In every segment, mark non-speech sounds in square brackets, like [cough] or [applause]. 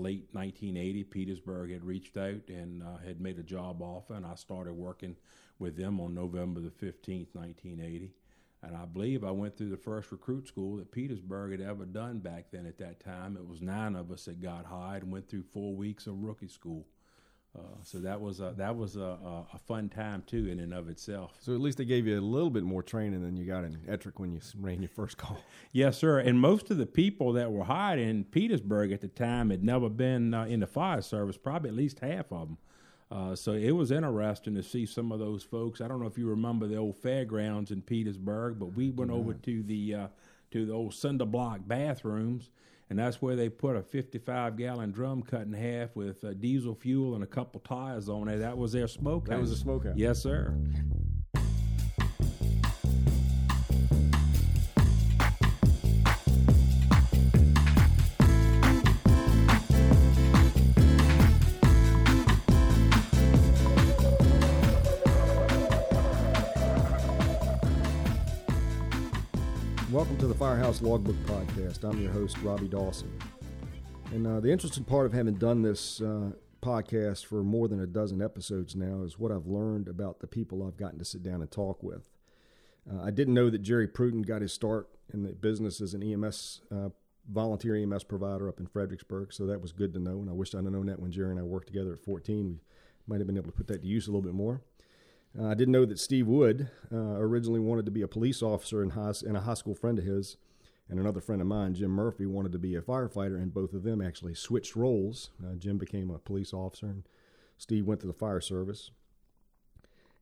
late 1980, Petersburg had reached out and uh, had made a job offer, and I started working with them on November the 15th, 1980. And I believe I went through the first recruit school that Petersburg had ever done back then at that time. It was nine of us that got hired and went through four weeks of rookie school. Uh, so that was a, that was a, a, fun time too in and of itself. So at least they gave you a little bit more training than you got in Ettrick when you ran your first call. [laughs] yes, sir. And most of the people that were hired in Petersburg at the time had never been uh, in the fire service. Probably at least half of them. Uh, so it was interesting to see some of those folks. I don't know if you remember the old fairgrounds in Petersburg, but we went over to the uh, to the old cinder block bathrooms and that's where they put a 55 gallon drum cut in half with uh, diesel fuel and a couple tires on it. That was their smokehouse. That was a smokehouse. Yes, sir. Firehouse Logbook Podcast. I'm your host, Robbie Dawson. And uh, the interesting part of having done this uh, podcast for more than a dozen episodes now is what I've learned about the people I've gotten to sit down and talk with. Uh, I didn't know that Jerry Pruden got his start in the business as an EMS uh, volunteer EMS provider up in Fredericksburg, so that was good to know. And I wish I'd known that when Jerry and I worked together at 14. We might have been able to put that to use a little bit more. Uh, I didn't know that Steve Wood uh, originally wanted to be a police officer in, high, and a high school friend of his and another friend of mine, Jim Murphy, wanted to be a firefighter, and both of them actually switched roles. Uh, Jim became a police officer, and Steve went to the fire service.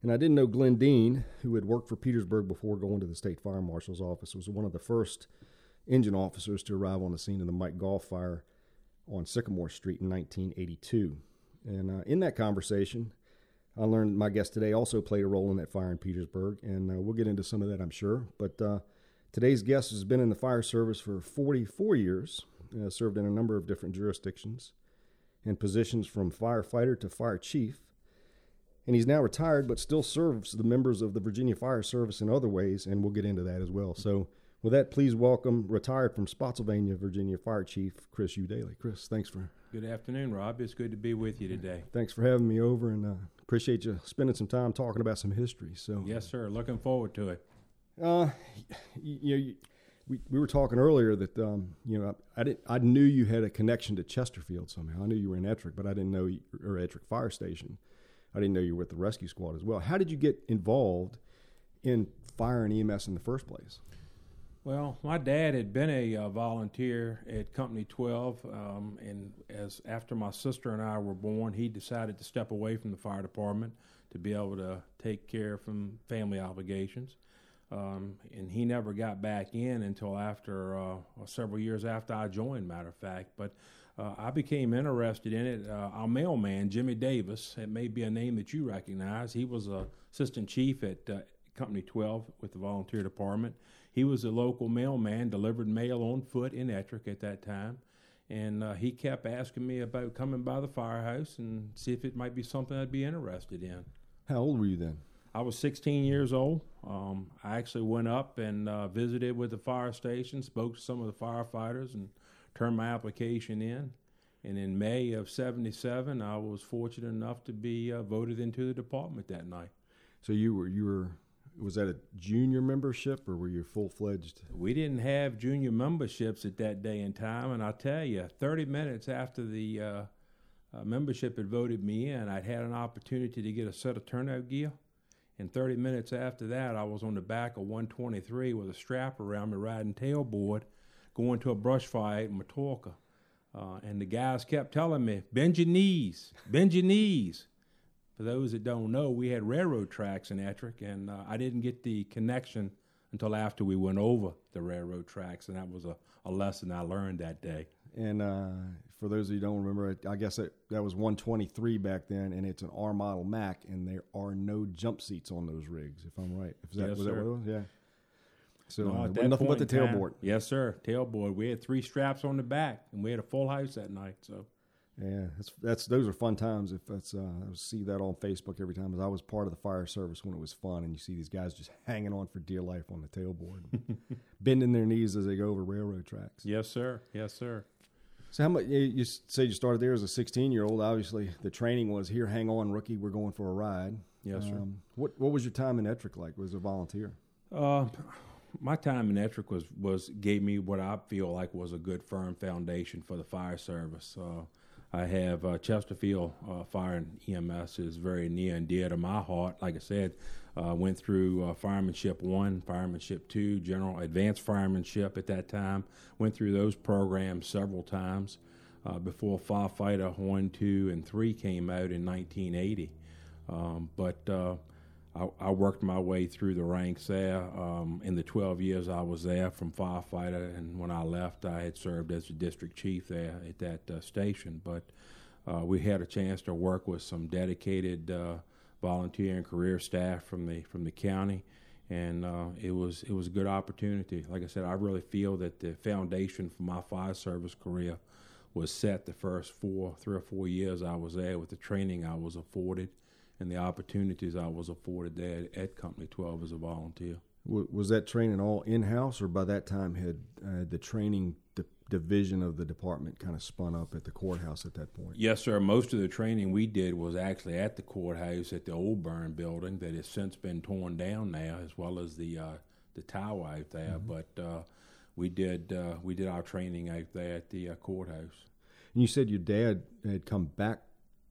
And I didn't know Glenn Dean, who had worked for Petersburg before going to the state fire marshal's office, was one of the first engine officers to arrive on the scene of the Mike Goff fire on Sycamore Street in 1982. And uh, in that conversation, I learned my guest today also played a role in that fire in Petersburg, and uh, we'll get into some of that, I'm sure. But uh, today's guest has been in the fire service for 44 years, uh, served in a number of different jurisdictions, and positions from firefighter to fire chief. And he's now retired, but still serves the members of the Virginia Fire Service in other ways, and we'll get into that as well. So, with that, please welcome retired from Spotsylvania, Virginia Fire Chief Chris Eudailey. Chris, thanks for. Good afternoon, Rob. It's good to be with you today. Thanks for having me over, and uh, appreciate you spending some time talking about some history. So yes, sir. Looking forward to it. Uh, you, know, we we were talking earlier that um, you know I, I didn't I knew you had a connection to Chesterfield somehow. I knew you were in Ettrick, but I didn't know you, or Ettrick Fire Station. I didn't know you were with the rescue squad as well. How did you get involved in fire and EMS in the first place? Well, my dad had been a uh, volunteer at Company 12, um, and as after my sister and I were born, he decided to step away from the fire department to be able to take care from family obligations. Um, and he never got back in until after uh, several years after I joined. Matter of fact, but uh, I became interested in it. Uh, our mailman, Jimmy Davis, it may be a name that you recognize. He was a assistant chief at uh, Company 12 with the volunteer department. He was a local mailman, delivered mail on foot in Ettrick at that time. And uh, he kept asking me about coming by the firehouse and see if it might be something I'd be interested in. How old were you then? I was 16 years old. Um, I actually went up and uh, visited with the fire station, spoke to some of the firefighters, and turned my application in. And in May of 77, I was fortunate enough to be uh, voted into the department that night. So you were you were was that a junior membership or were you full fledged? We didn't have junior memberships at that day and time, and I'll tell you, 30 minutes after the uh, uh, membership had voted me in, I'd had an opportunity to get a set of turnout gear. And 30 minutes after that, I was on the back of 123 with a strap around me riding tailboard going to a brush fight in Matoaca. Uh, and the guys kept telling me, bend your knees, bend your knees. For those that don't know, we had railroad tracks in Ettrick, and uh, I didn't get the connection until after we went over the railroad tracks, and that was a, a lesson I learned that day. And uh, for those of you who don't remember, I guess that, that was 123 back then, and it's an R model Mack, and there are no jump seats on those rigs, if I'm right. Is that, yes, was sir. that what it was? Yeah. So No, uh, nothing but the time- tailboard. Yes, sir. Tailboard. We had three straps on the back, and we had a full house that night. So Yeah, that's that's those are fun times. If that's uh, I see that on Facebook every time. As I was part of the fire service when it was fun, and you see these guys just hanging on for dear life on the tailboard, [laughs] bending their knees as they go over railroad tracks. yes, sir. Yes, sir. So how much you, you say you started there as a 16 year old? Obviously, the training was here. Hang on, rookie. We're going for a ride. Yes, sir. Um, what What was your time in Ettrick like? Was a volunteer? Uh, my time in Ettrick was was gave me what I feel like was a good firm foundation for the fire service. Uh, I have uh, Chesterfield uh, Fire and EMS is very near and dear to my heart. Like I said, uh, went through uh, firemanship one, firemanship two, general advanced firemanship at that time. Went through those programs several times uh, before firefighter one, two, and three came out in 1980. Um, but uh, I, I, worked my way through the ranks there. Um, in the 12 years I was there from firefighter, and when I left, I had served as the district chief there at that uh, station. But uh, we had a chance to work with some dedicated uh, volunteer and career staff from the from the county, and uh, it was it was a good opportunity. Like I said, I really feel that the foundation for my fire service career was set the first four, three or four years I was there with the training I was afforded and the opportunities I was afforded there at Company 12 as a volunteer. Was that training all in house, or by that time had uh, the training di- division of the department kind of spun up at the courthouse at that point? Yes, sir. Most of the training we did was actually at the courthouse at the old burn building that has since been torn down now, as well as the uh, the tower out there. Mm-hmm. But uh, we did uh, we did our training out there at the uh, courthouse. And you said your dad had come back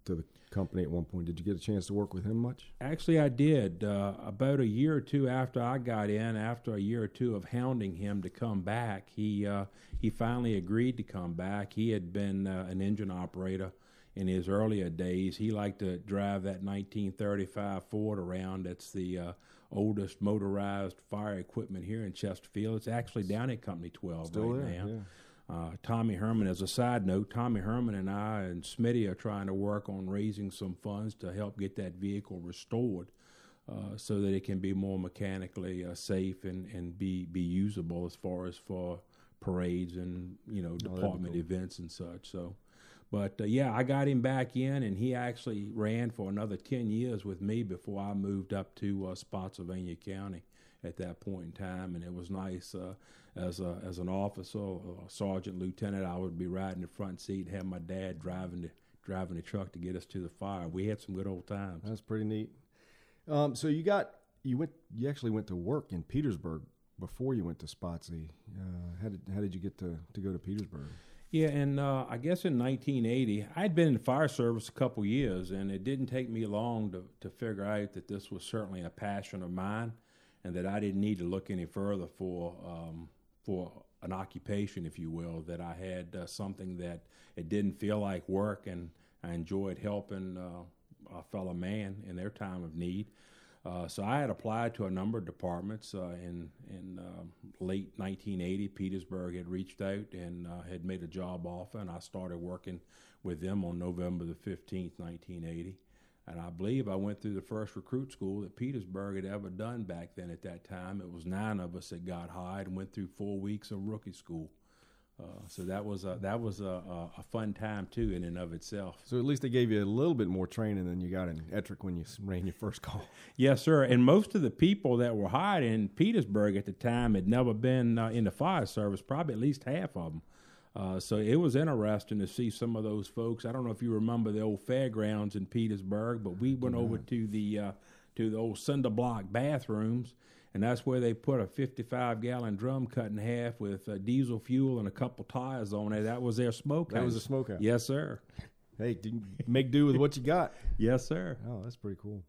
to the company at one point. Did you get a chance to work with him much? Actually, I did. Uh, about a year or two after I got in, after a year or two of hounding him to come back, he uh, he finally agreed to come back. He had been uh, an engine operator in his earlier days. He liked to drive that 1935 Ford around. That's the uh, oldest motorized fire equipment here in Chesterfield. It's actually down at Company 12 Still right there, now. Yeah. Uh, Tommy Herman, as a side note, Tommy Herman and I and Smitty are trying to work on raising some funds to help get that vehicle restored uh, so that it can be more mechanically uh, safe and, and be, be usable as far as for parades and you know Oh, department cool. events and such. So, but uh, yeah, I got him back in, and he actually ran for another ten years with me before I moved up to uh, Spotsylvania County at that point in time, and it was nice uh, as a as an officer, a sergeant, lieutenant. I would be riding the front seat, have my dad driving the driving the truck to get us to the fire. We had some good old times. That's pretty neat. Um, so you got you went you actually went to work in Petersburg before you went to Spotsy. Uh, how did how did you get to, to go to Petersburg? Yeah, and uh, I guess in 1980, I'd been in the fire service a couple years, and it didn't take me long to, to figure out that this was certainly a passion of mine, and that I didn't need to look any further for um, for an occupation, if you will. That I had uh, something that it didn't feel like work, and I enjoyed helping uh, a fellow man in their time of need. Uh, so I had applied to a number of departments uh, in in um, late 1980. Petersburg had reached out and uh, had made a job offer, and I started working with them on November the 15th, 1980. And I believe I went through the first recruit school that Petersburg had ever done back then. At that time, it was nine of us that got hired and went through four weeks of rookie school. Uh, so that was a, that was a, a, fun time too, in and of itself. So at least they gave you a little bit more training than you got in Ettrick when you ran your first call. [laughs] Yes, sir. And most of the people that were hired in Petersburg at the time had never been uh, in the fire service, probably at least half of them. Uh, so it was interesting to see some of those folks. I don't know if you remember the old fairgrounds in Petersburg, but we went over to the uh, to the old cinder block bathrooms, and that's where they put a 55 gallon drum cut in half with uh, diesel fuel and a couple tires on it. That was their smoke. That was a house. smokehouse. Yes, sir. Hey, make do with what you got. [laughs] Yes, sir. Oh, that's pretty cool.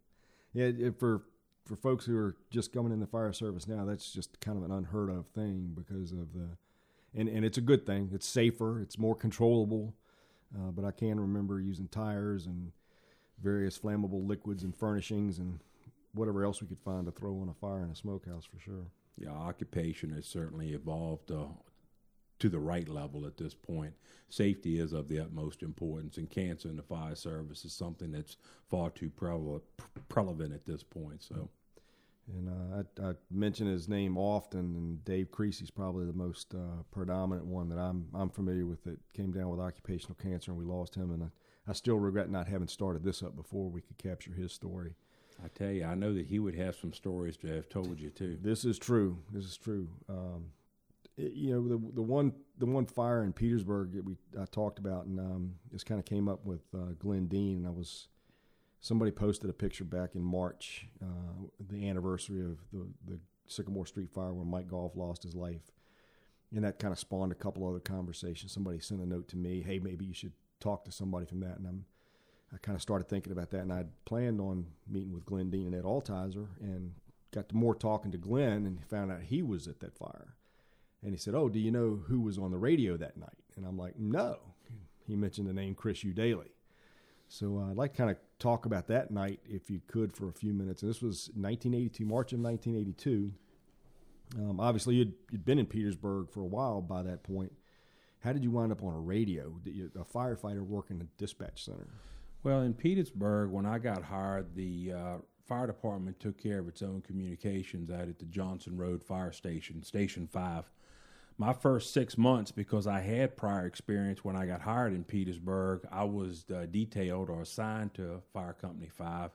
Yeah, for for folks who are just coming in the fire service now, that's just kind of an unheard of thing because of the, and and it's a good thing. It's safer. It's more controllable. Uh, but I can remember using tires and various flammable liquids and furnishings and whatever else we could find to throw on a fire in a smokehouse for sure. Yeah, occupation has certainly evolved uh, to the right level at this point. Safety is of the utmost importance, and cancer in the fire service is something that's far too prevalent, prevalent at this point. So, And uh, I, I mention his name often, and Dave Creasy's probably the most uh, predominant one that I'm I'm familiar with that came down with occupational cancer, and we lost him. And I, I still regret not having started this up before we could capture his story. I tell you, I know that he would have some stories to have told you too. This is true. This is true. Um, you know the the one the one fire in Petersburg that we I talked about and um, this kind of came up with uh, Glenn Dean and I was somebody posted a picture back in March uh, the anniversary of the the Sycamore Street fire where Mike Goff lost his life and that kind of spawned a couple other conversations somebody sent a note to me hey maybe you should talk to somebody from that and I'm I kind of started thinking about that and I'd planned on meeting with Glenn Dean and Ed Altizer and got to more talking to Glenn and found out he was at that fire and he said, "Oh, do you know who was on the radio that night?" And I'm like, "No." He mentioned the name Chris Eudailey. So uh, I'd like to kind of talk about that night, if you could, for a few minutes. And this was 1982, March of 1982. Um, obviously, you'd, you'd been in Petersburg for a while by that point. How did you wind up on a radio? A firefighter working a dispatch center? Well, in Petersburg, when I got hired, the uh, fire department took care of its own communications out at the Johnson Road Fire Station, Station 5 my first six months, because I had prior experience when I got hired in Petersburg, I was uh, detailed or assigned to Fire Company 5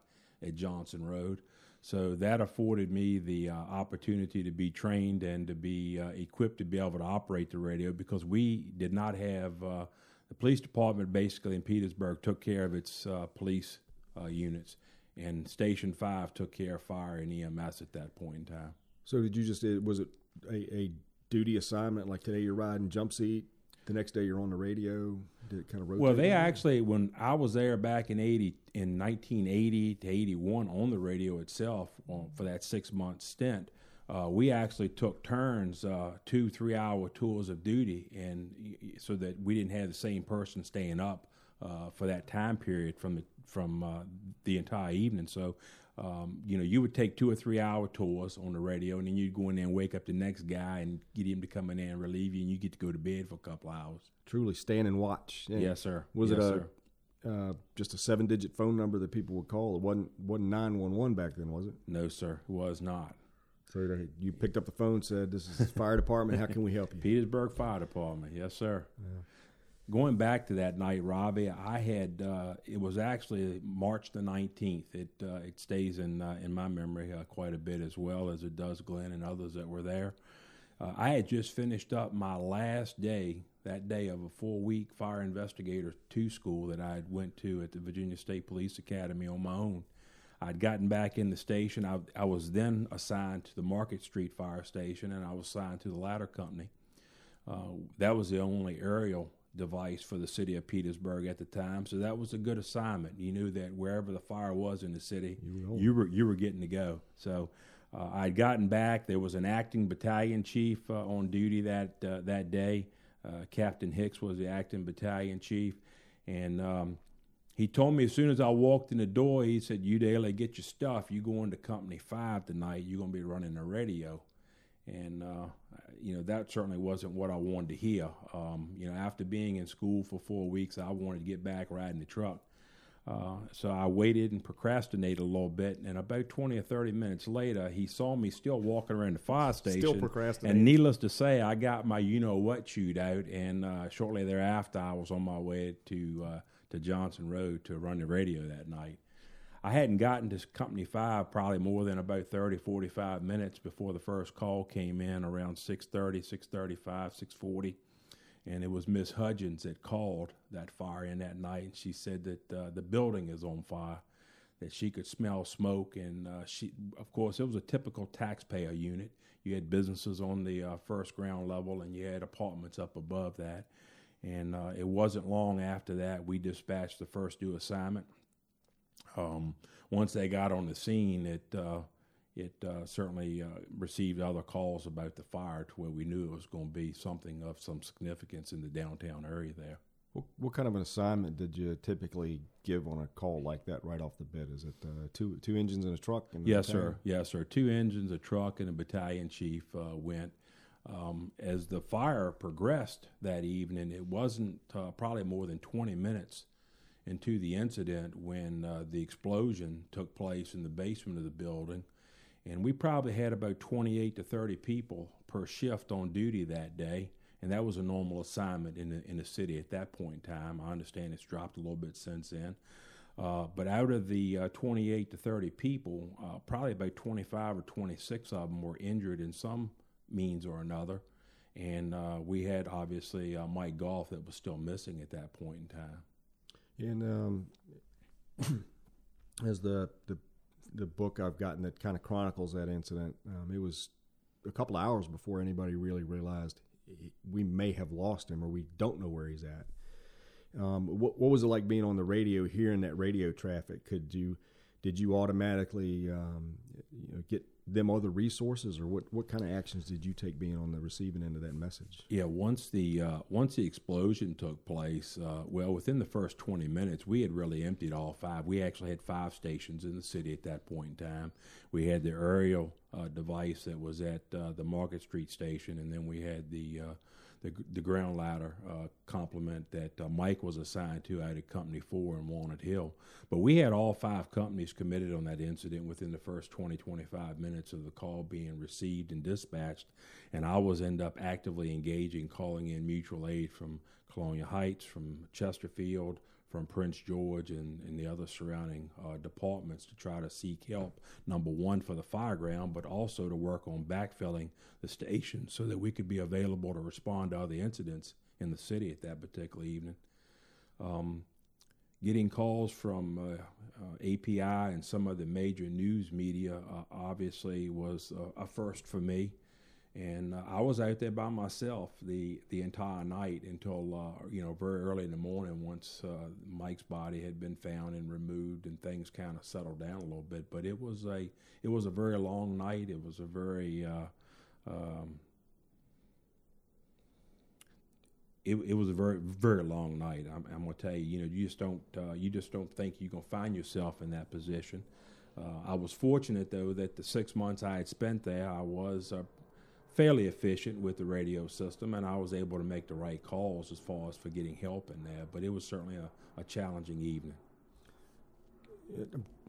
at Johnson Road. So that afforded me the uh, opportunity to be trained and to be uh, equipped to be able to operate the radio because we did not have uh, the police department basically in Petersburg took care of its uh, police uh, units, and Station 5 took care of fire and EMS at that point in time. So did you just, was it a, a duty assignment? Like today you're riding jump seat, the next day you're on the radio. Did it kind of rotate? Well, they actually when I was there back in eighty in nineteen eighty to eighty one on the radio itself on, for that six month stint. Uh, we actually took turns, uh, two three hour tours of duty, and so that we didn't have the same person staying up uh, for that time period from the from uh, the entire evening. So um, you know, you would take two or three hour tours on the radio, and then you'd go in there and wake up the next guy and get him to come in there and relieve you, and you get to go to bed for a couple hours. Truly stand and watch. Yeah. Yes, sir. Was yes, it a uh, just a seven digit phone number that people would call? It wasn't wasn't nine one one back then, was it? No, sir, it was not. So they, you picked up the phone, said, "This is fire department. How can we help you?" [laughs] Petersburg Fire Department. Yes, sir. Yeah going back to that night, Robbie, I had uh, it was actually March the nineteenth. It uh, it stays in uh, in my memory uh, quite a bit as well as it does Glenn and others that were there. Uh, I had just finished up my last day that day of a four week fire investigator two school that I had went to at the Virginia State Police Academy on my own. I'd gotten back in the station. I, I was then assigned to the Market Street Fire Station, and I was assigned to the ladder company. Uh, that was the only aerial device for the city of Petersburg at the time. So that was a good assignment. You knew that wherever the fire was in the city, you, you were you were getting to go. So uh, I'd gotten back. There was an acting battalion chief uh, on duty that uh, that day. Uh, Captain Hicks was the acting battalion chief, and um, he told me as soon as I walked in the door, he said, "Eudailey, get your stuff. You go into Company Five tonight. You're gonna be running the radio." And uh, you know that certainly wasn't what I wanted to hear. Um, you know, after being in school for four weeks, I wanted to get back riding the truck. Uh, so I waited and procrastinated a little bit, and about twenty or thirty minutes later, he saw me still walking around the fire station. Still procrastinating. And needless to say, I got my you know what chewed out, and uh, shortly thereafter, I was on my way to uh, to Johnson Road to run the radio that night. I hadn't gotten to Company 5 probably more than about 30, 45 minutes before the first call came in around 6.30, 6.35, 6.40. And it was Miss Hudgens that called that fire in that night. And she said that uh, the building is on fire, that she could smell smoke. And uh, she, of course, it was a typical taxpayer unit. You had businesses on the uh, first ground level and you had apartments up above that. And uh, it wasn't long after that we dispatched the first due assignment um, once they got on the scene, it uh, it uh, certainly uh, received other calls about the fire to where we knew it was going to be something of some significance in the downtown area there. What, what, kind of an assignment did you typically give on a call like that right off the bat? Is it uh, two two engines and a truck? yes, sir. Yes, sir. Two engines, a truck, and a battalion chief uh, went. Um, as the fire progressed that evening, it wasn't uh, probably more than 20 minutes into the incident when uh, the explosion took place in the basement of the building. And we probably had about 28 to 30 people per shift on duty that day. And that was a normal assignment in the, in the city at that point in time. I understand it's dropped a little bit since then. Uh, but out of the uh, 28 to 30 people, uh, probably about 25 or 26 of them were injured in some means or another. and uh, we had obviously uh, Mike Goff that was still missing at that point in time. And um, [clears throat] as the, the the book I've gotten that kind of chronicles that incident, um, it was a couple of hours before anybody really realized we may have lost him or we don't know where he's at. Um, what, what, was it like being on the radio, hearing that radio traffic? Could you did you automatically um, you know, get them other resources, or what, what kind of actions did you take being on the receiving end of that message? Yeah, once the uh, once the explosion took place, uh, well, within the first twenty minutes, we had really emptied all five. We actually had five stations in the city at that point in time. We had the aerial uh, device that was at uh, the Market Street station, and then we had the uh, the, the ground ladder uh, complement that uh, Mike was assigned to out at Company 4 in Walnut Hill. But we had all five companies committed on that incident within the first 20, 25 minutes of the call being received and dispatched. And I was end up actively engaging, calling in mutual aid from Colonial Heights, from Chesterfield, from Prince George and, and the other surrounding uh, departments to try to seek help, number one, for the fire ground, but also to work on backfilling the station so that we could be available to respond to other incidents in the city at that particular evening. Um, getting calls from uh, uh, API and some of the major news media uh, obviously was a first for me and uh, I was out there by myself the the entire night until uh, you know very early in the morning. Once uh, Mike's body had been found and removed, and things kind of settled down a little bit. But it was a it was a very long night. It was a very uh, um, it, it was a very very long night. I'm, I'm, gonna tell you, you know, you just don't uh, you just don't think you're gonna find yourself in that position. Uh, I was fortunate though that the six months I had spent there, I was fairly efficient with the radio system, and I was able to make the right calls as far as for getting help in there. But it was certainly a, a challenging evening.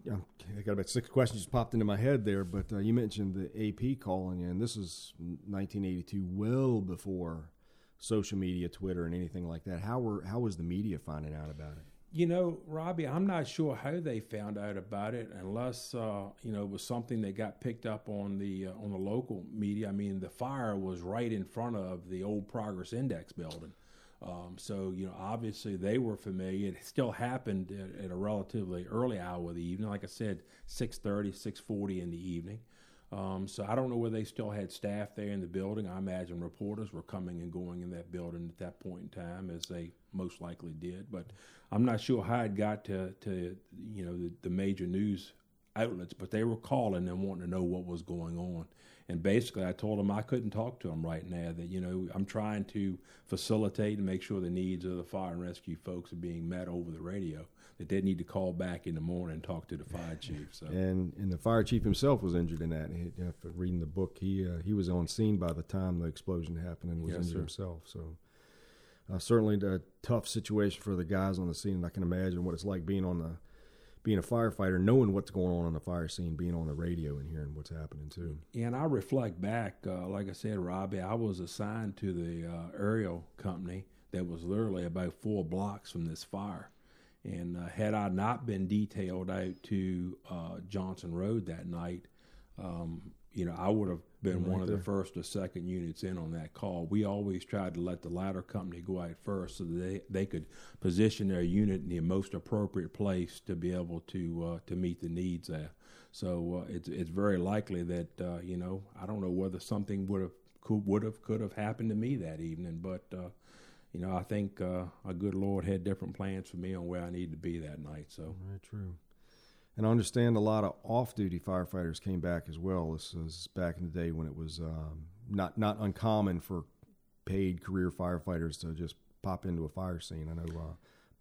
I got about six questions just popped into my head there, but uh, you mentioned the AP calling in. This is 1982, well before social media, Twitter, and anything like that. How were how was the media finding out about it? You know, Robbie, I'm not sure how they found out about it, unless uh, you know it was something that got picked up on the uh, on the local media. I mean, the fire was right in front of the old Progress Index building, um, so you know obviously they were familiar. It still happened at, at a relatively early hour of the evening, like I said, 6:30, 6:40 in the evening. Um, so I don't know whether they still had staff there in the building. I imagine reporters were coming and going in that building at that point in time, as they most likely did. But I'm not sure how it got to, to you know the, the major news outlets, but they were calling and wanting to know what was going on. And basically, I told them I couldn't talk to them right now. That you know I'm trying to facilitate and make sure the needs of the fire and rescue folks are being met over the radio that they need to call back in the morning and talk to the fire chief. So. And and the fire chief himself was injured in that. He, after reading the book, he uh, he was on scene by the time the explosion happened and was yes, injured sir. himself. So. Uh, certainly a tough situation for the guys on the scene, and I can imagine what it's like being on the being a firefighter, knowing what's going on on the fire scene, being on the radio and hearing what's happening too. And I reflect back, uh, like I said, Robbie, I was assigned to the uh, aerial company that was literally about four blocks from this fire. And uh, had I not been detailed out to uh, Johnson Road that night, um, you know, I would have been right one of the first or second units in on that call. We always tried to let the ladder company go out first so that they, they could position their unit in the most appropriate place to be able to uh, to meet the needs there. So uh, it's it's very likely that uh, you know I don't know whether something would have could would have could have happened to me that evening, but uh, you know, I think uh, a good Lord had different plans for me on where I needed to be that night. So very true. And I understand a lot of off-duty firefighters came back as well. This was back in the day when it was um, not not uncommon for paid career firefighters to just pop into a fire scene. I know uh,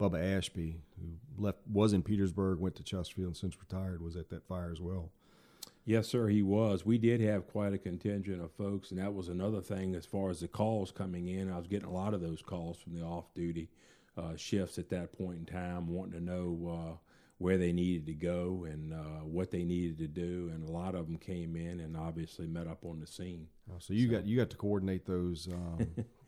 Bubba Ashby, who left was in Petersburg, went to Chesterfield, and since retired, was at that fire as well. Yes, sir, he was. We did have quite a contingent of folks, and that was another thing as far as the calls coming in. I was getting a lot of those calls from the off duty uh, shifts at that point in time, wanting to know uh, where they needed to go and uh, what they needed to do. And a lot of them came in and obviously met up on the scene. Oh, so you so. got you got to coordinate those um, [laughs]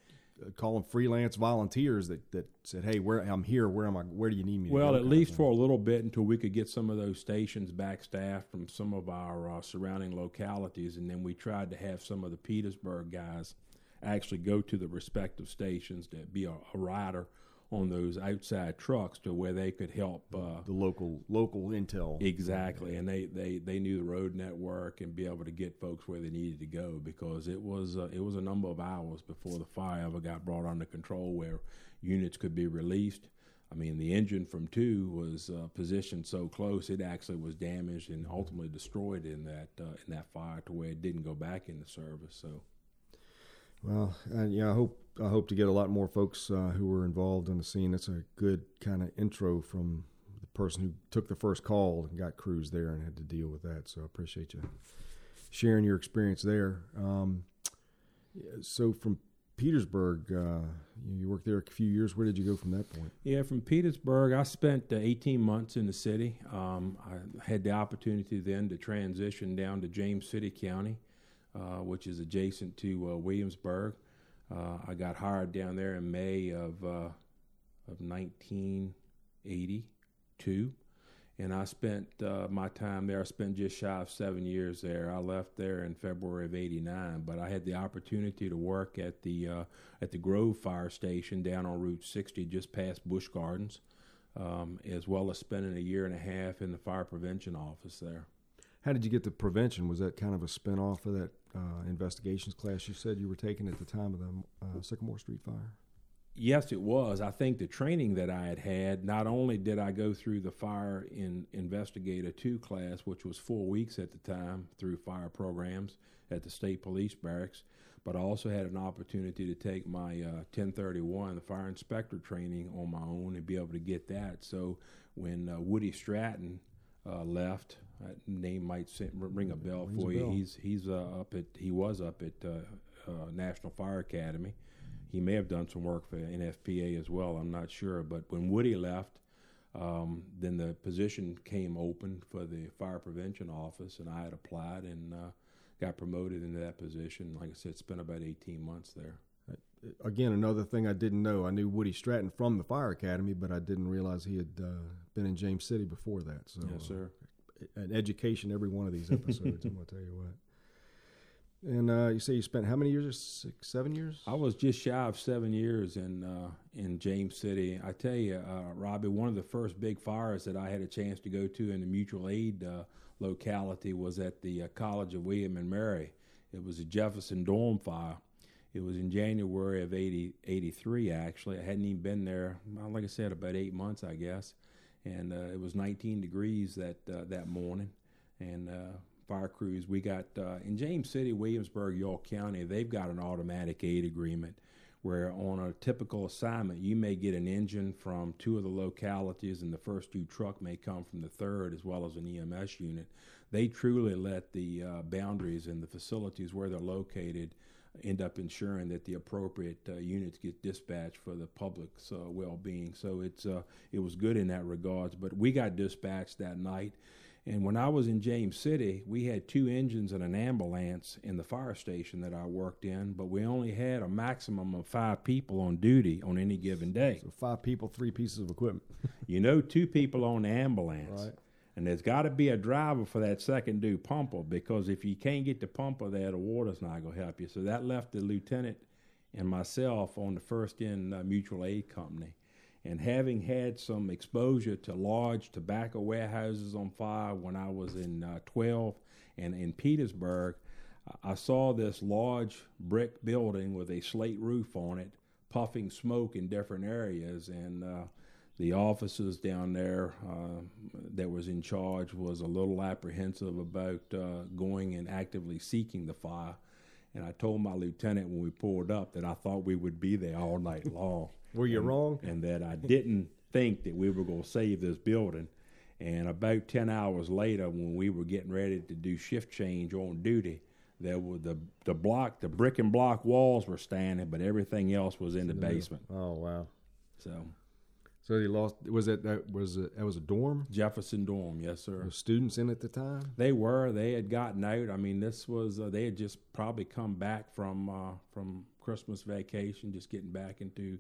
call them freelance volunteers that, that said, "Hey, where I'm here. Where am I? Where do you need me?" Well, at least for a little bit until we could get some of those stations back staffed from some of our uh, surrounding localities, and then we tried to have some of the Petersburg guys actually go to the respective stations to be a, a rider on those outside trucks to where they could help uh, the local local intel. Exactly, and they, they, they knew the road network and be able to get folks where they needed to go because it was uh, it was a number of hours before the fire ever got brought under control where units could be released. I mean, the engine from two was uh, positioned so close it actually was damaged and ultimately destroyed in that uh, in that fire to where it didn't go back into service. So. Well, and yeah, I hope I hope to get a lot more folks uh, who were involved in the scene. That's a good kind of intro from the person who took the first call and got crews there and had to deal with that. So I appreciate you sharing your experience there. Um, so from Petersburg, uh, you worked there a few years. Where did you go from that point? Yeah, from Petersburg, I spent uh, 18 months in the city. Um, I had the opportunity then to transition down to James City County, uh, which is adjacent to uh, Williamsburg. Uh, I got hired down there in May of uh, of 1982, and I spent uh, my time there. I spent just shy of seven years there. I left there in February of '89, but I had the opportunity to work at the uh, at the Grove Fire Station down on Route 60, just past Busch Gardens, um, as well as spending a year and a half in the fire prevention office there. How did you get to prevention? Was that kind of a spin off of that uh, investigations class you said you were taking at the time of the uh, Sycamore Street fire? Yes, it was. I think the training that I had had, not only did I go through the fire in investigator two class, which was four weeks at the time through fire programs at the state police barracks, but I also had an opportunity to take my uh, 1031, the fire inspector training on my own and be able to get that. So when uh, Woody Stratton uh, left, that name might ring a bell Rings for a you. bell. He's he's uh, up at he was up at uh, uh, National Fire Academy. He may have done some work for NFPA as well. I'm not sure. But when Woody left, um, then the position came open for the fire prevention office, and I had applied and uh, got promoted into that position. Like I said, spent about 18 months there. Again, another thing I didn't know. I knew Woody Stratton from the fire academy, but I didn't realize he had uh, been in James City before that. So, yes, sir. An education every one of these episodes. I'm going to tell you what. And uh, you say you spent how many years? Six, seven years? I was just shy of seven years in uh, in James City. I tell you, uh, Robbie, one of the first big fires that I had a chance to go to in the mutual aid uh, locality was at the uh, College of William and Mary. It was a Jefferson dorm fire. It was in January of 80, 83, actually. I hadn't even been there, like I said, about eight months, I guess. And uh, it was 19 degrees that uh, that morning. And uh, fire crews, we got uh, in James City, Williamsburg, York County, they've got an automatic aid agreement where on a typical assignment, you may get an engine from two of the localities, and the first two truck may come from the third, as well as an EMS unit. They truly let the uh, boundaries and the facilities where they're located end up ensuring that the appropriate uh, units get dispatched for the public's uh, well-being. So it's uh, it was good in that regards. But we got dispatched that night, and when I was in James City, we had two engines and an ambulance in the fire station that I worked in. But we only had a maximum of five people on duty on any given day. So five people, three pieces of equipment. You know, two people on the ambulance. Right. And there's got to be a driver for that second due pumper because if you can't get the pumper there, the water's not going to help you. So that left the lieutenant and myself on the first in uh, mutual aid company. And having had some exposure to large tobacco warehouses on fire when I was in uh, 12 and in Petersburg, I saw this large brick building with a slate roof on it, puffing smoke in different areas. And uh, the officers down there uh, that was in charge was a little apprehensive about uh, going and actively seeking the fire. And I told my lieutenant when we pulled up that I thought we would be there all night long. [laughs] Were you and, wrong? And that I didn't think that we were going to save this building. And about 10 hours later, when we were getting ready to do shift change on duty, there were the, the block, the brick and block walls were standing, but everything else was in the basement. Oh wow! So So they lost. Was it that was it? That was a dorm. Jefferson Dorm, yes, sir. Were students in at the time. They were. They had gotten out. I mean, this was. Uh, they had just probably come back from uh, from Christmas vacation, just getting back into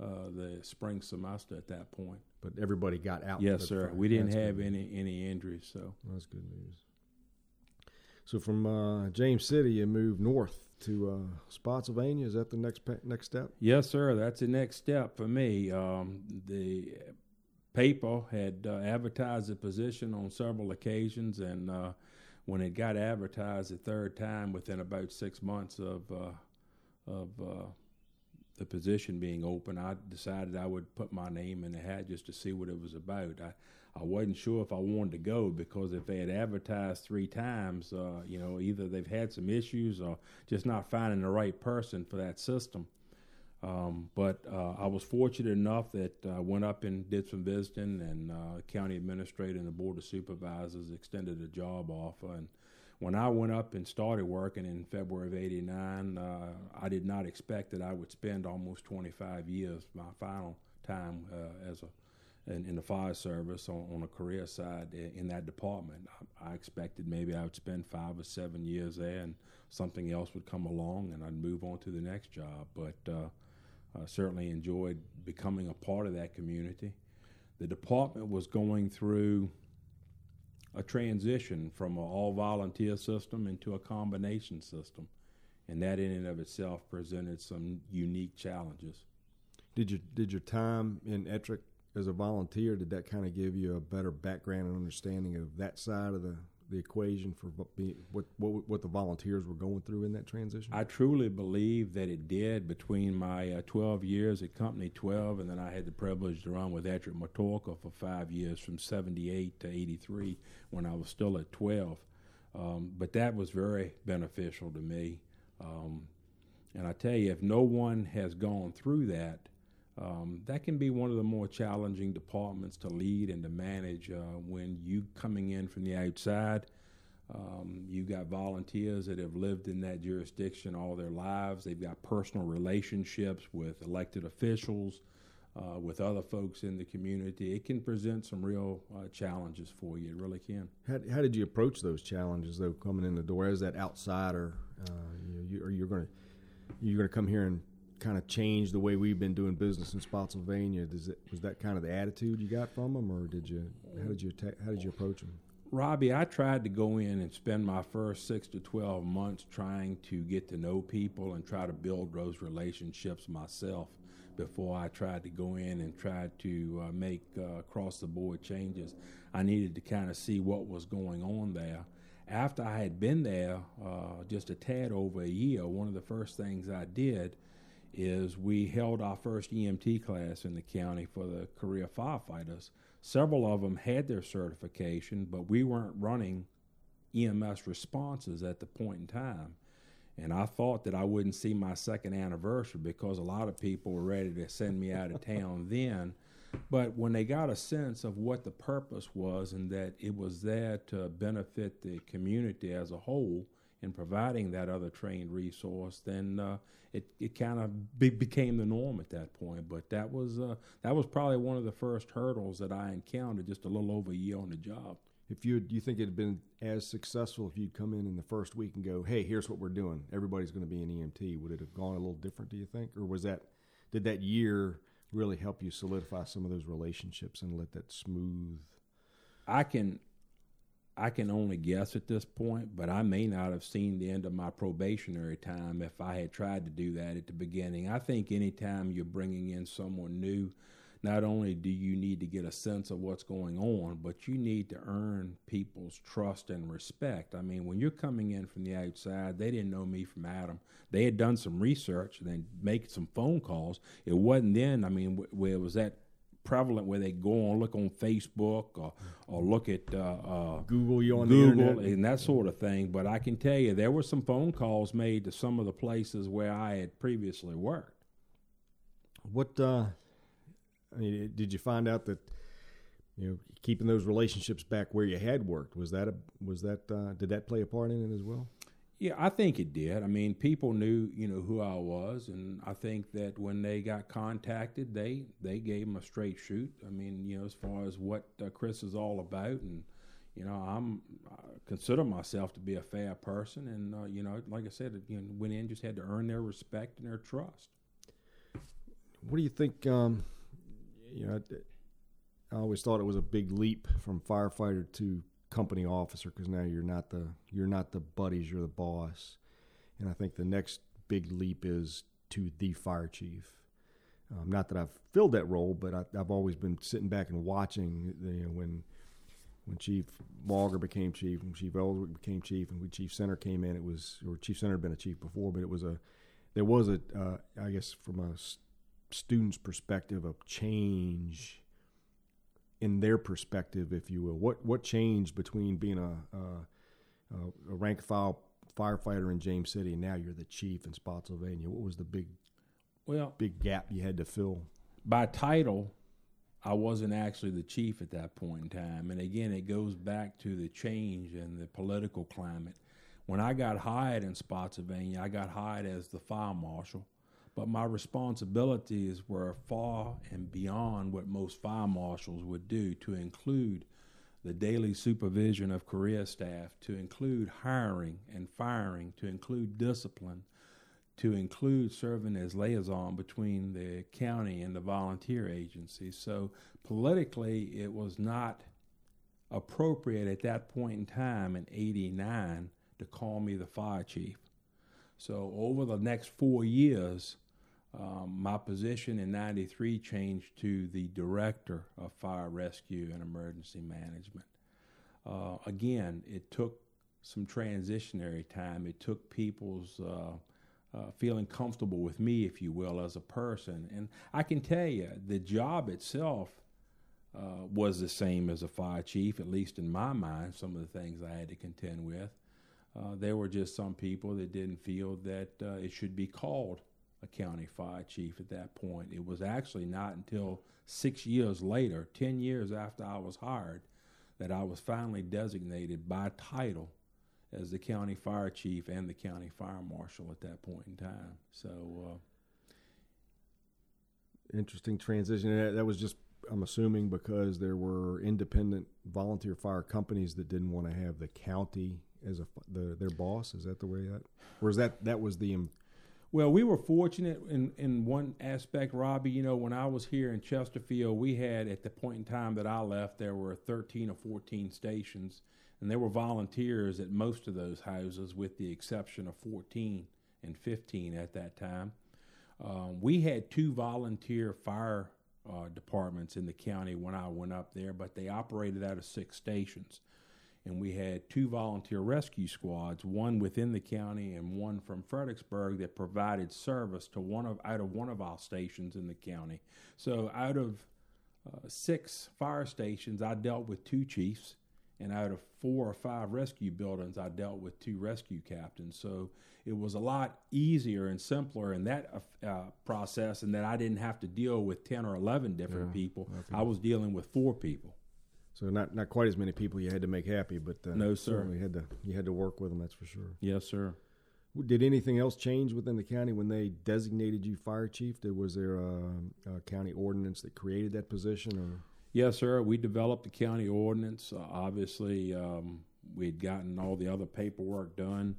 uh, the spring semester at that point. But everybody got out. Yes, sir. We didn't That's have any any injuries. So That's good news. So from uh, James City, you moved north to uh, Spotsylvania. Is that the next next step? Yes, sir. That's the next step for me. Um, the paper had uh, advertised the position on several occasions, and uh, when it got advertised the third time, within about six months of uh, of uh, the position being open, I decided I would put my name in the hat just to see what it was about. I I wasn't sure if I wanted to go because if they had advertised three times, uh, you know, either they've had some issues or just not finding the right person for that system. Um, but uh, I was fortunate enough that I uh, went up and did some visiting, and uh, county administrator and the board of supervisors extended a job offer. And when I went up and started working in February of '89, uh, I did not expect that I would spend almost 25 years, my final time uh, as a in, in, the fire service on, on a career side in, in that department. I, I, expected maybe I would spend five or seven years there, and something else would come along, and I'd move on to the next job. But uh, I certainly enjoyed becoming a part of that community. The department was going through a transition from an all volunteer system into a combination system, and that in and of itself presented some unique challenges. Did your did your time in Ettrick as a volunteer did that kind of give you a better background and understanding of that side of the the equation for what, what what the volunteers were going through in that transition? I truly believe that it did. Between my uh, 12 years at Company 12, and then I had the privilege to run with Ettrick Matoaca for five years, from 78 to 83, when I was still at 12. Um, but that was very beneficial to me. Um, and I tell you, if no one has gone through that, um, that can be one of the more challenging departments to lead and to manage uh, when you coming in from the outside. Um, you've got volunteers that have lived in that jurisdiction all their lives. They've got personal relationships with elected officials, uh, with other folks in the community. It can present some real uh, challenges for you. It really can. How, how, did you approach those challenges, though, coming in the door as that outsider? Uh, you, are you going to you're going to come here and kind of changed the way we've been doing business in Spotsylvania? Does it was that kind of the attitude you got from them, or did you how did you how did you approach them? Robbie, I tried to go in and spend my first six to twelve months trying to get to know people and try to build those relationships myself before I tried to go in and try to uh, make uh, across the board changes. I needed to kind of see what was going on there. After I had been there uh, just a tad over a year, one of the first things I did is we held our first EMT class in the county for the career firefighters. Several of them had their certification, but we weren't running EMS responses at the point in time. And I thought that I wouldn't see my second anniversary because a lot of people were ready to send me out of town [laughs] then. But when they got a sense of what the purpose was and that it was there to benefit the community as a whole, in providing that other trained resource, then uh, it it kind of be, became the norm at that point. But that was uh, that was probably one of the first hurdles that I encountered just a little over a year on the job. If you you think it'd been as successful if you'd come in in the first week and go, "Hey, here's what we're doing. Everybody's going to be an EMT." Would it have gone a little different? Do you think, or was that did that year really help you solidify some of those relationships and let that smooth? I can I can only guess at this point, but I may not have seen the end of my probationary time if I had tried to do that at the beginning. I think anytime you're bringing in someone new, not only do you need to get a sense of what's going on, but you need to earn people's trust and respect. I mean, when you're coming in from the outside, they didn't know me from Adam. They had done some research and then make some phone calls. It wasn't then, I mean, where was that prevalent where they go on look on Facebook or or look at uh, uh, Google you on Google and that sort of thing. But I can tell you there were some phone calls made to some of the places where I had previously worked. What uh, I mean, did you find out that you know keeping those relationships back where you had worked was that a was that uh, did that play a part in it as well? Yeah, I think it did. I mean, people knew, you know, who I was, and I think that when they got contacted, they they gave them a straight shoot. I mean, you know, as far as what uh, Chris is all about, and you know, I'm I consider myself to be a fair person, and uh, you know, like I said, you know, went in just had to earn their respect and their trust. What do you think? Um, you know, I always thought it was a big leap from firefighter to company officer because now you're not the you're not the buddies, you're the boss. And I think the next big leap is to the fire chief. Um, not that I've filled that role, but I, have always been sitting back and watching you know, when when Chief Walger became chief, when Chief Ellswick became chief, and when Chief Center came in, it was or Chief Center had been a chief before, but it was a there was a uh, I guess from a student's perspective of change in their perspective, if you will. What what changed between being a, a, a rank file firefighter in James City and now you're the chief in Spotsylvania? What was the big well big gap you had to fill? By title, I wasn't actually the chief at that point in time. And again, it goes back to the change in the political climate. When I got hired in Spotsylvania, I got hired as the fire marshal but my responsibilities were far and beyond what most fire marshals would do to include the daily supervision of career staff, to include hiring and firing, to include discipline, to include serving as liaison between the county and the volunteer agency. So politically, it was not appropriate at that point in time in 89 to call me the fire chief. So over the next four years, um, my position in 93 changed to the director of fire rescue and emergency management. Uh, again, it took some transitionary time. It took people's uh, uh, feeling comfortable with me, if you will, as a person. And I can tell you, the job itself uh, was the same as a fire chief, at least in my mind, some of the things I had to contend with. Uh, there were just some people that didn't feel that uh, it should be called a county fire chief at that point. It was actually not until six years later, 10 years after I was hired, that I was finally designated by title as the county fire chief and the county fire marshal at that point in time. So, uh, interesting transition. That was just, I'm assuming, because there were independent volunteer fire companies that didn't want to have the county as a the, their boss. Is that the way that, or is that that was the well, we were fortunate in, in one aspect, Robbie. You know, when I was here in Chesterfield, we had, at the point in time that I left, there were 13 or 14 stations, and there were volunteers at most of those houses, with the exception of 14 and 15 at that time. Um, we had two volunteer fire uh, departments in the county when I went up there, but they operated out of six stations and we had two volunteer rescue squads, one within the county and one from Fredericksburg that provided service to one of out of one of our stations in the county. So out of uh, six fire stations, I dealt with two chiefs, and out of four or five rescue buildings, I dealt with two rescue captains. So it was a lot easier and simpler in that uh, process, and that I didn't have to deal with ten or eleven different yeah, people. I was dealing with four people. So not not quite as many people you had to make happy, but uh, no, sir. You had to you had to work with them. That's for sure. Yes, sir. Did anything else change within the county when they designated you fire chief? Did, was there a, a county ordinance that created that position? Or? Yes, sir. We developed the county ordinance. Uh, obviously, um, we had gotten all the other paperwork done.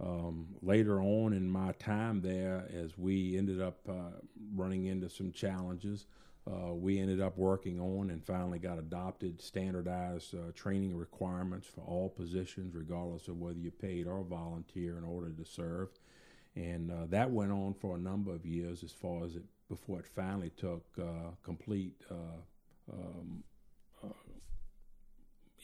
Um, later on in my time there, as we ended up uh, running into some challenges, uh, we ended up working on and finally got adopted standardized uh, training requirements for all positions, regardless of whether you paid or volunteer in order to serve. And uh, that went on for a number of years as far as it before it finally took uh, complete uh, um, uh,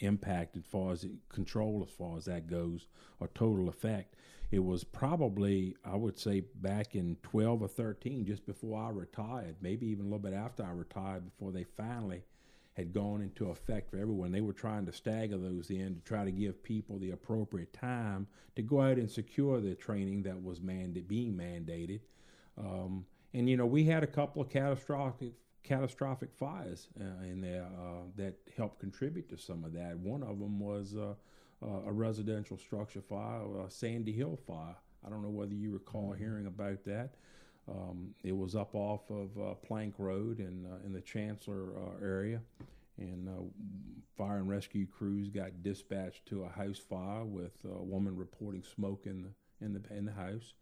impact as far as control as far as that goes or total effect it was probably I would say back in 12 or 13, just before I retired, maybe even a little bit after I retired, before they finally had gone into effect for everyone. They were trying to stagger those in to try to give people the appropriate time to go out and secure the training that was manda- being mandated. Um, and you know, we had a couple of catastrophic catastrophic fires uh, in there uh, that helped contribute to some of that. One of them was uh, uh, a residential structure fire, a Sandy Hill fire. I don't know whether you recall mm-hmm. hearing about that. Um, it was up off of uh, Plank Road in uh, in the Chancellor uh, area, and uh, fire and rescue crews got dispatched to a house fire with a woman reporting smoke in the in the in the house,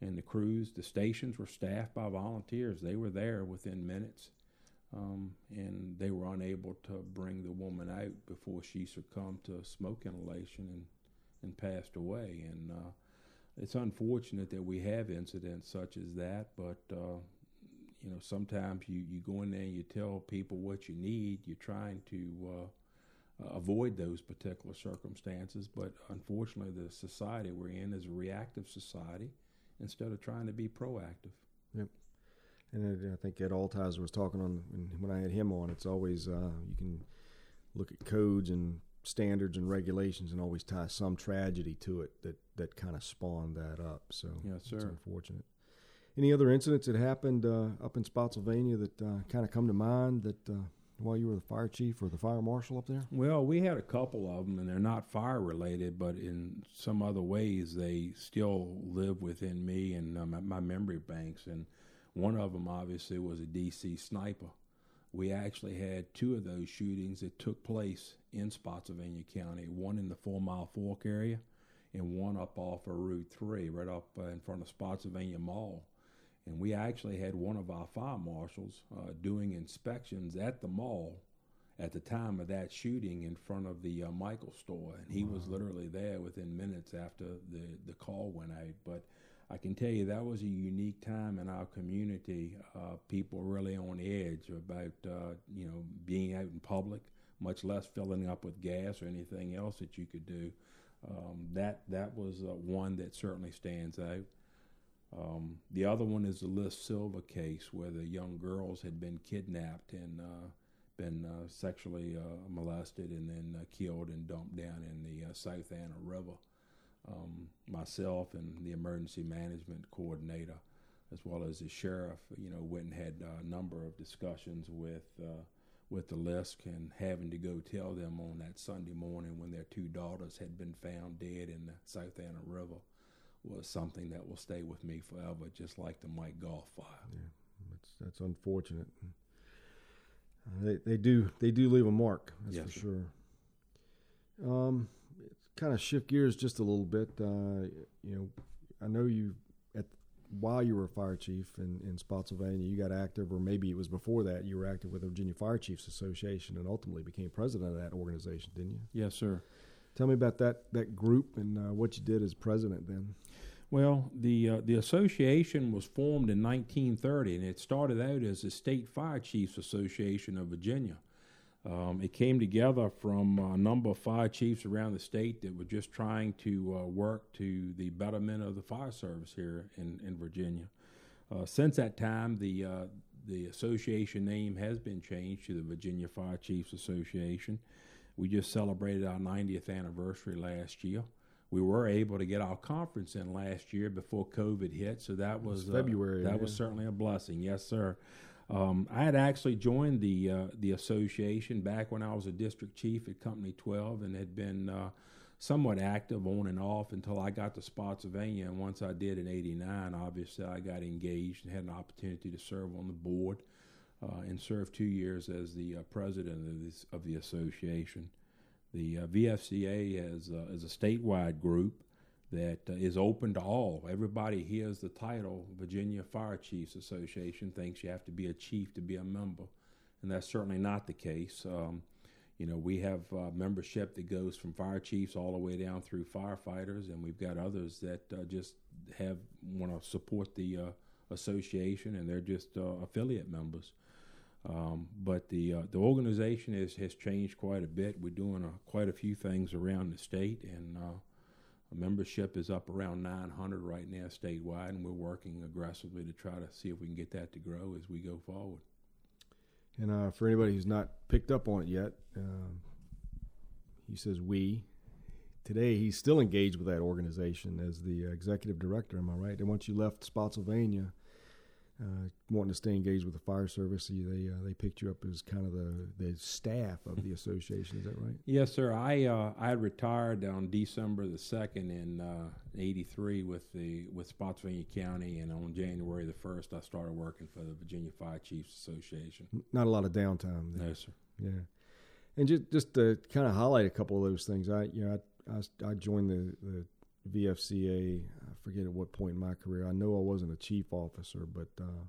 and the crews, the stations were staffed by volunteers. They were there within minutes. Um, and they were unable to bring the woman out before she succumbed to smoke inhalation and and passed away. And uh, it's unfortunate that we have incidents such as that, but uh, you know sometimes you, you go in there and you tell people what you need. You're trying to uh, avoid those particular circumstances, but unfortunately, the society we're in is a reactive society instead of trying to be proactive. Yep. And I think Ed Altizer was talking on when I had him on. It's always uh, you can look at codes and standards and regulations and always tie some tragedy to it that that kind of spawned that up. So yes, sir. It's unfortunate. Any other incidents that happened uh, up in Spotsylvania that uh, kind of come to mind that uh, while you were the fire chief or the fire marshal up there? Well, we had a couple of them, and they're not fire related, but in some other ways, they still live within me and uh, my, my memory banks. And one of them, obviously, was a DC sniper. We actually had two of those shootings that took place in Spotsylvania County one in the Four Mile Fork area, and one up off of Route 3, right up in front of Spotsylvania Mall. And we actually had one of our fire marshals uh, doing inspections at the mall at the time of that shooting in front of the uh, Michaels store, and he wow. was literally there within minutes after the the call went out. But I can tell you that was a unique time in our community. Uh, people really on edge about uh, you know being out in public, much less filling up with gas or anything else that you could do. Um, that that was uh, one that certainly stands out. Um, the other one is the Liz Silva case, where the young girls had been kidnapped and uh, been uh, sexually uh, molested and then killed and dumped down in the South Anna River um, myself and the emergency management coordinator, as well as the sheriff, you know, went and had a number of discussions with uh, with the Lisk and having to go tell them on that Sunday morning when their two daughters had been found dead in the South Anna River was something that will stay with me forever, just like the Mike Goff fire. Yeah, that's that's unfortunate. Uh, they they do they do leave a mark. That's yes, for sure. Um, kind of shift gears just a little bit. Uh, you know, I know you at while you were a fire chief in, in Spotsylvania, you got active, or maybe it was before that. You were active with the Virginia Fire Chiefs Association, and ultimately became president of that organization, didn't you? Yes, sir. Tell me about that that group and uh, what you did as president then. Well, the uh, the association was formed in 1930, and it started out as the State Fire Chiefs Association of Virginia. Um, it came together from a number of fire chiefs around the state that were just trying to uh, work to the betterment of the fire service here in, in Virginia. Uh, since that time, the uh, the association name has been changed to the Virginia Fire Chiefs Association. We just celebrated our 90th anniversary last year. We were able to get our conference in last year before COVID hit, so that was February. that yeah. was certainly a blessing. Yes, sir. Um, I had actually joined the uh, the association back when I was a district chief at Company 12 and had been uh, somewhat active on and off until I got to Spotsylvania. And once I did in '89, obviously I got engaged and had an opportunity to serve on the board uh, and served two years as the uh, president of, this, of the association. The uh, VFCA is, is a statewide group that uh, is open to all. Everybody hears the title Virginia Fire Chiefs Association thinks you have to be a chief to be a member, and that's certainly not the case. Um, you know, we have uh, membership that goes from fire chiefs all the way down through firefighters, and we've got others that uh, just have want to support the uh, association, and they're just uh, affiliate members. Um, but the uh, the organization is, has changed quite a bit. We're doing quite a few things around the state, and membership is up around 900 right now statewide, and we're working aggressively to try to see if we can get that to grow as we go forward. And uh, for anybody who's not picked up on it yet, um, he says we. Today, he's still engaged with that organization as the executive director. Am I right? And once you left Spotsylvania, uh, wanting to stay engaged with the fire service, they uh, they picked you up as kind of the, the staff of the association. Is that right? Yes, sir. I uh, I retired on December the second in '83 uh, with the with Spotsylvania County, and on January the first, I started working for the Virginia Fire Chiefs Association. Not a lot of downtime. There. No, sir. Yeah, and just just to kind of highlight a couple of those things, I you know I I, I joined the the VFCA. Forget at what point in my career. I know I wasn't a chief officer, but uh,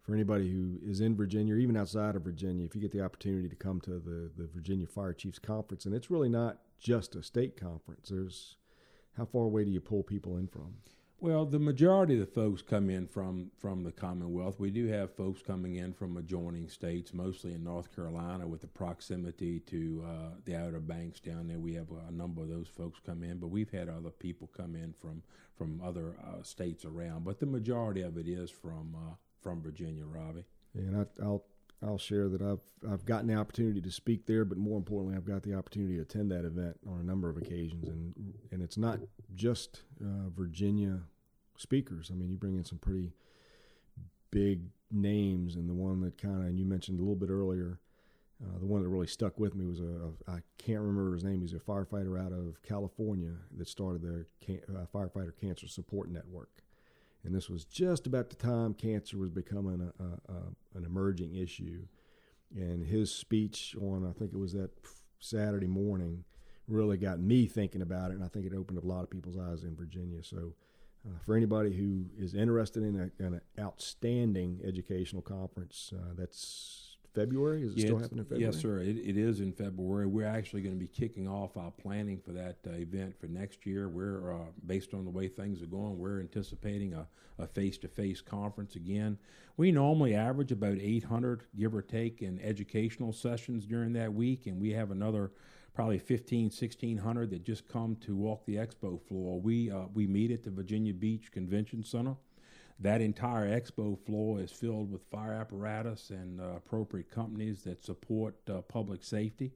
for anybody who is in Virginia or even outside of Virginia, if you get the opportunity to come to the, the Virginia Fire Chiefs Conference, and it's really not just a state conference. There's how far away do you pull people in from? Well, the majority of the folks come in from from the Commonwealth. We do have folks coming in from adjoining states, mostly in North Carolina, with the proximity to uh, the Outer Banks down there. We have a number of those folks come in, but we've had other people come in from from other uh, states around. But the majority of it is from uh, from Virginia, Robbie. And I, will I'll share that I've I've gotten the opportunity to speak there, but more importantly, I've got the opportunity to attend that event on a number of occasions, and and it's not just uh, Virginia speakers. I mean, you bring in some pretty big names, and the one that kind of and you mentioned a little bit earlier, uh, the one that really stuck with me was a, a I can't remember his name. He's a firefighter out of California that started the can, uh, firefighter cancer support network and this was just about the time cancer was becoming a, a, a, an emerging issue. And his speech on, I think it was that Saturday morning, really got me thinking about it, and I think it opened up a lot of people's eyes in Virginia. So, uh, for anybody who is interested in, a, an outstanding educational conference, uh, that's February? Is it yeah, still happening in February? Yes, sir. It, it is in February. We're actually going to be kicking off our planning for that uh, event for next year. We're, uh, based on the way things are going, we're anticipating a, a face-to-face conference again. We normally average about 800, give or take, in educational sessions during that week, and we have another probably 15, 1600 that just come to walk the expo floor. We, uh, we meet at the Virginia Beach Convention Center. That entire expo floor is filled with fire apparatus and uh, appropriate companies that support uh, public safety.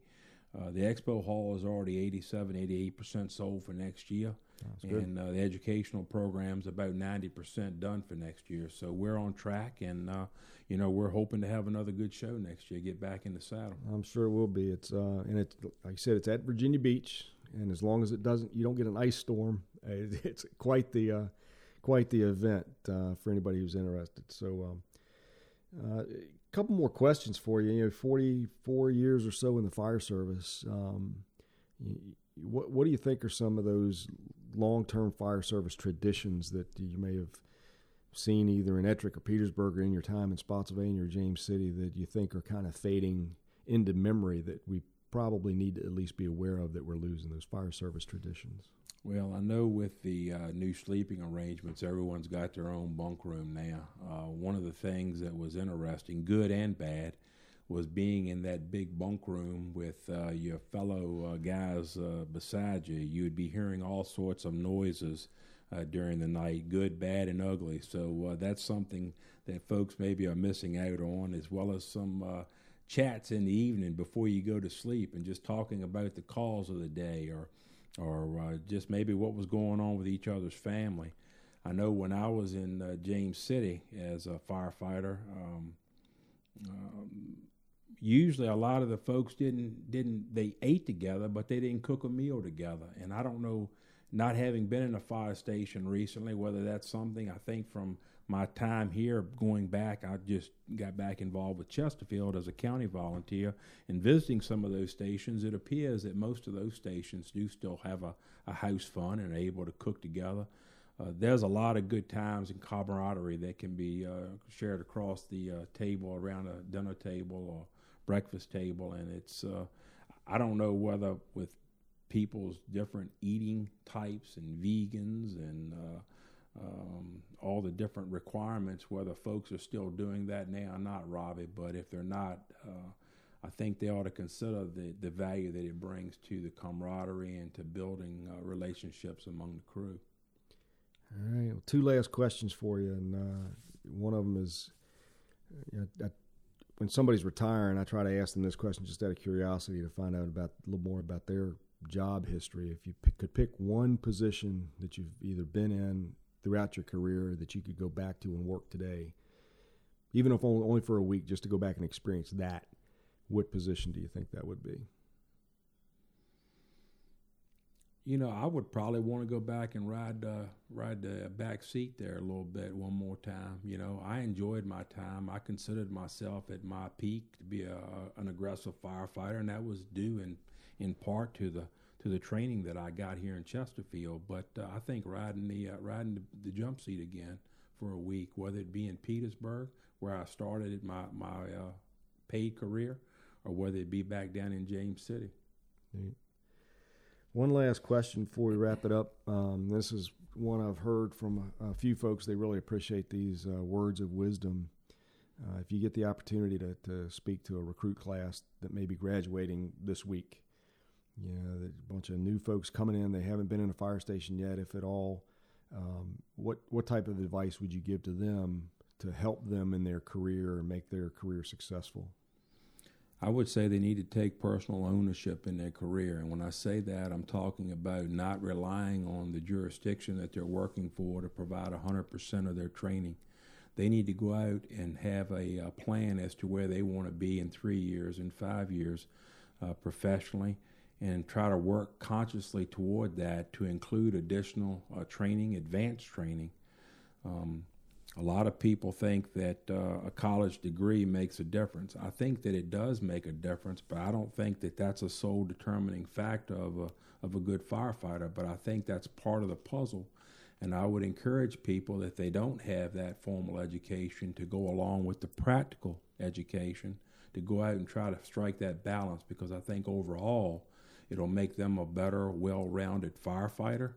Uh, the expo hall is already 87, 88% sold for next year. and uh, the educational program's about 90% done for next year. So we're on track, and uh, you know we're hoping to have another good show next year. Get back in the saddle. I'm sure it will be. It's uh, and it's like I said, it's at Virginia Beach, and as long as it doesn't, you don't get an ice storm. [laughs] It's quite the quite the event uh, for anybody who's interested. So, um, uh, a couple more questions for you. You know, 44 years or so in the fire service. Um, what, what do you think are some of those long term fire service traditions that you may have seen either in Ettrick or Petersburg or in your time in Spotsylvania or James City that you think are kind of fading into memory that we probably need to at least be aware of that we're losing those fire service traditions? Well, I know with the uh, new sleeping arrangements, everyone's got their own bunk room now. Uh, one of the things that was interesting, good and bad, was being in that big bunk room with uh, your fellow uh, guys uh, beside you. You would be hearing all sorts of noises uh, during the night, good, bad, and ugly. So that's something that folks maybe are missing out on, as well as some chats in the evening before you go to sleep and just talking about the calls of the day or or uh, just maybe what was going on with each other's family. I know when I was in uh, James City as a firefighter, um, um, usually a lot of the folks didn't didn't they ate together, but they didn't cook a meal together. And I don't know, not having been in a fire station recently, whether that's something I think from my time here going back, I just got back involved with Chesterfield as a county volunteer and visiting some of those stations. It appears that most of those stations do still have a, a house fund and are able to cook together. Uh, there's a lot of good times and camaraderie that can be uh, shared across the uh, table, around a dinner table or breakfast table, and it's. Uh, I don't know whether with people's different eating types and vegans and uh, um, all the different requirements, whether folks are still doing that now or not, Robbie. But if they're not, uh, I think they ought to consider the, the value that it brings to the camaraderie and to building uh, relationships among the crew. All right. Well, two last questions for you, and uh, one of them is, uh, when somebody's retiring, I try to ask them this question just out of curiosity to find out about a little more about their job history. If you could pick one position that you've either been in throughout your career that you could go back to and work today, even if only for a week, just to go back and experience that, what position do you think that would be? You know, I would probably want to go back and ride uh, ride the back seat there a little bit one more time. You know, I enjoyed my time. I considered myself at my peak to be a, an aggressive firefighter, and that was due in in part to the to the training that I got here in Chesterfield. But uh, I think riding the uh, riding the, the, jump seat again for a week, whether it be in Petersburg, where I started my my uh, paid career, or whether it be back down in James City. One last question before we wrap it up. Um, this is one I've heard from a, a few folks. They really appreciate these uh, words of wisdom. Uh, if you get the opportunity to, to speak to a recruit class that may be graduating this week, yeah, a bunch of new folks coming in. They haven't been in a fire station yet, if at all. Um, what what type of advice would you give to them to help them in their career and make their career successful? I would say they need to take personal ownership in their career. And when I say that, I'm talking about not relying on the jurisdiction that they're working for to provide 100% of their training. They need to go out and have a, a plan as to where they want to be in three years, in five years, uh, professionally, and try to work consciously toward that to include additional uh, training, advanced training. Um, a lot of people think that uh, a college degree makes a difference. I think that it does make a difference, but I don't think that that's a sole determining factor of a of a good firefighter. But I think that's part of the puzzle, and I would encourage people that they don't have that formal education to go along with the practical education to go out and try to strike that balance because I think overall it'll make them a better, well-rounded firefighter.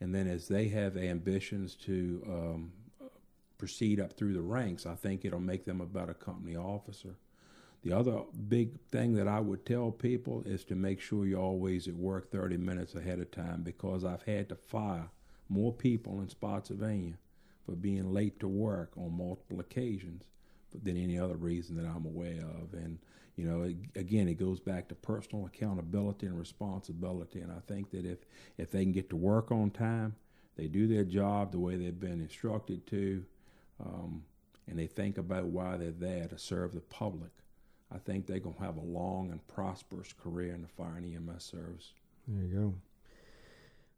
And then as they have ambitions to um, proceed up through the ranks, I think it'll make them a better company officer. The other big thing that I would tell people is to make sure you're always at work 30 minutes ahead of time because I've had to fire more people in Spotsylvania for being late to work on multiple occasions than any other reason that I'm aware of. And, you know, again, it goes back to personal accountability and responsibility. And I think that if, if they can get to work on time, they do their job the way they've been instructed to, um, and they think about why they're there to serve the public, I think they're going to have a long and prosperous career in the fire and EMS service. There you go.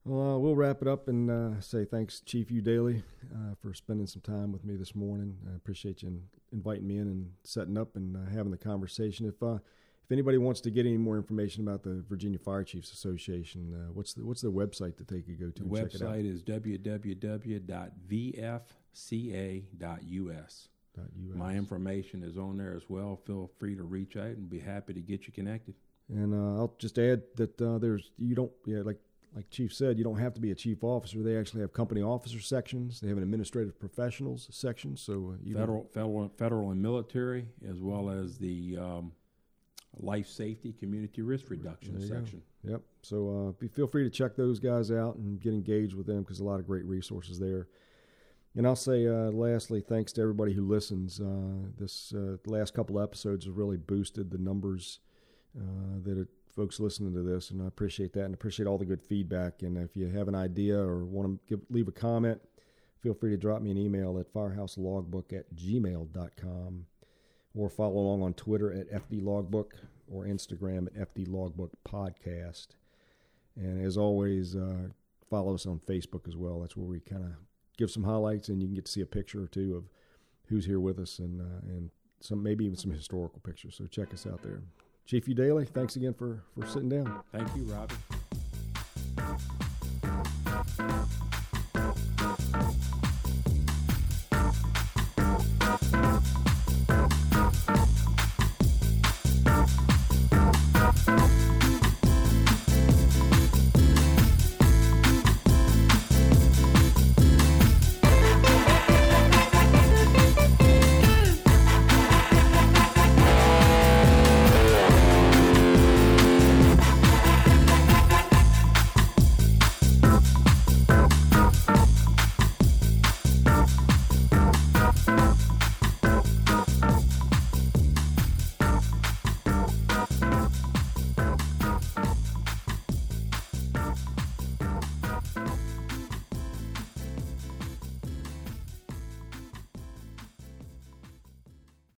Well, uh, we'll wrap it up and uh, say thanks, Chief Eudailey, uh, for spending some time with me this morning. I appreciate you inviting me in and setting up and uh, having the conversation. If uh, if anybody wants to get any more information about the Virginia Fire Chiefs Association, uh, what's the, what's the website that they could go to? The website is www.vfca.us. My information is on there as well. Feel free to reach out and be happy to get you connected. And uh, I'll just add that uh, there's you don't yeah like like Chief said you don't have to be a chief officer. They actually have company officer sections. They have an administrative professionals section. So uh, federal, federal, federal, and military, as well as the um, life safety community risk reduction section. Go. Yep. So uh, be, feel free to check those guys out and get engaged with them because a lot of great resources there. And I'll say, uh, lastly, thanks to everybody who listens. Uh, this uh, last couple episodes have really boosted the numbers uh, that are, folks listening to this, and I appreciate that and appreciate all the good feedback. And if you have an idea or want to give, leave a comment, feel free to drop me an email at firehouselogbook at gmail.com or follow along on Twitter at FD Logbook or Instagram at FD Logbook Podcast. And as always, uh, follow us on Facebook as well. That's where we kind of give some highlights, and you can get to see a picture or two of who's here with us, and uh, and some maybe even some historical pictures. So check us out there. Chief Daly, thanks again for for sitting down. Thank you, Robbie.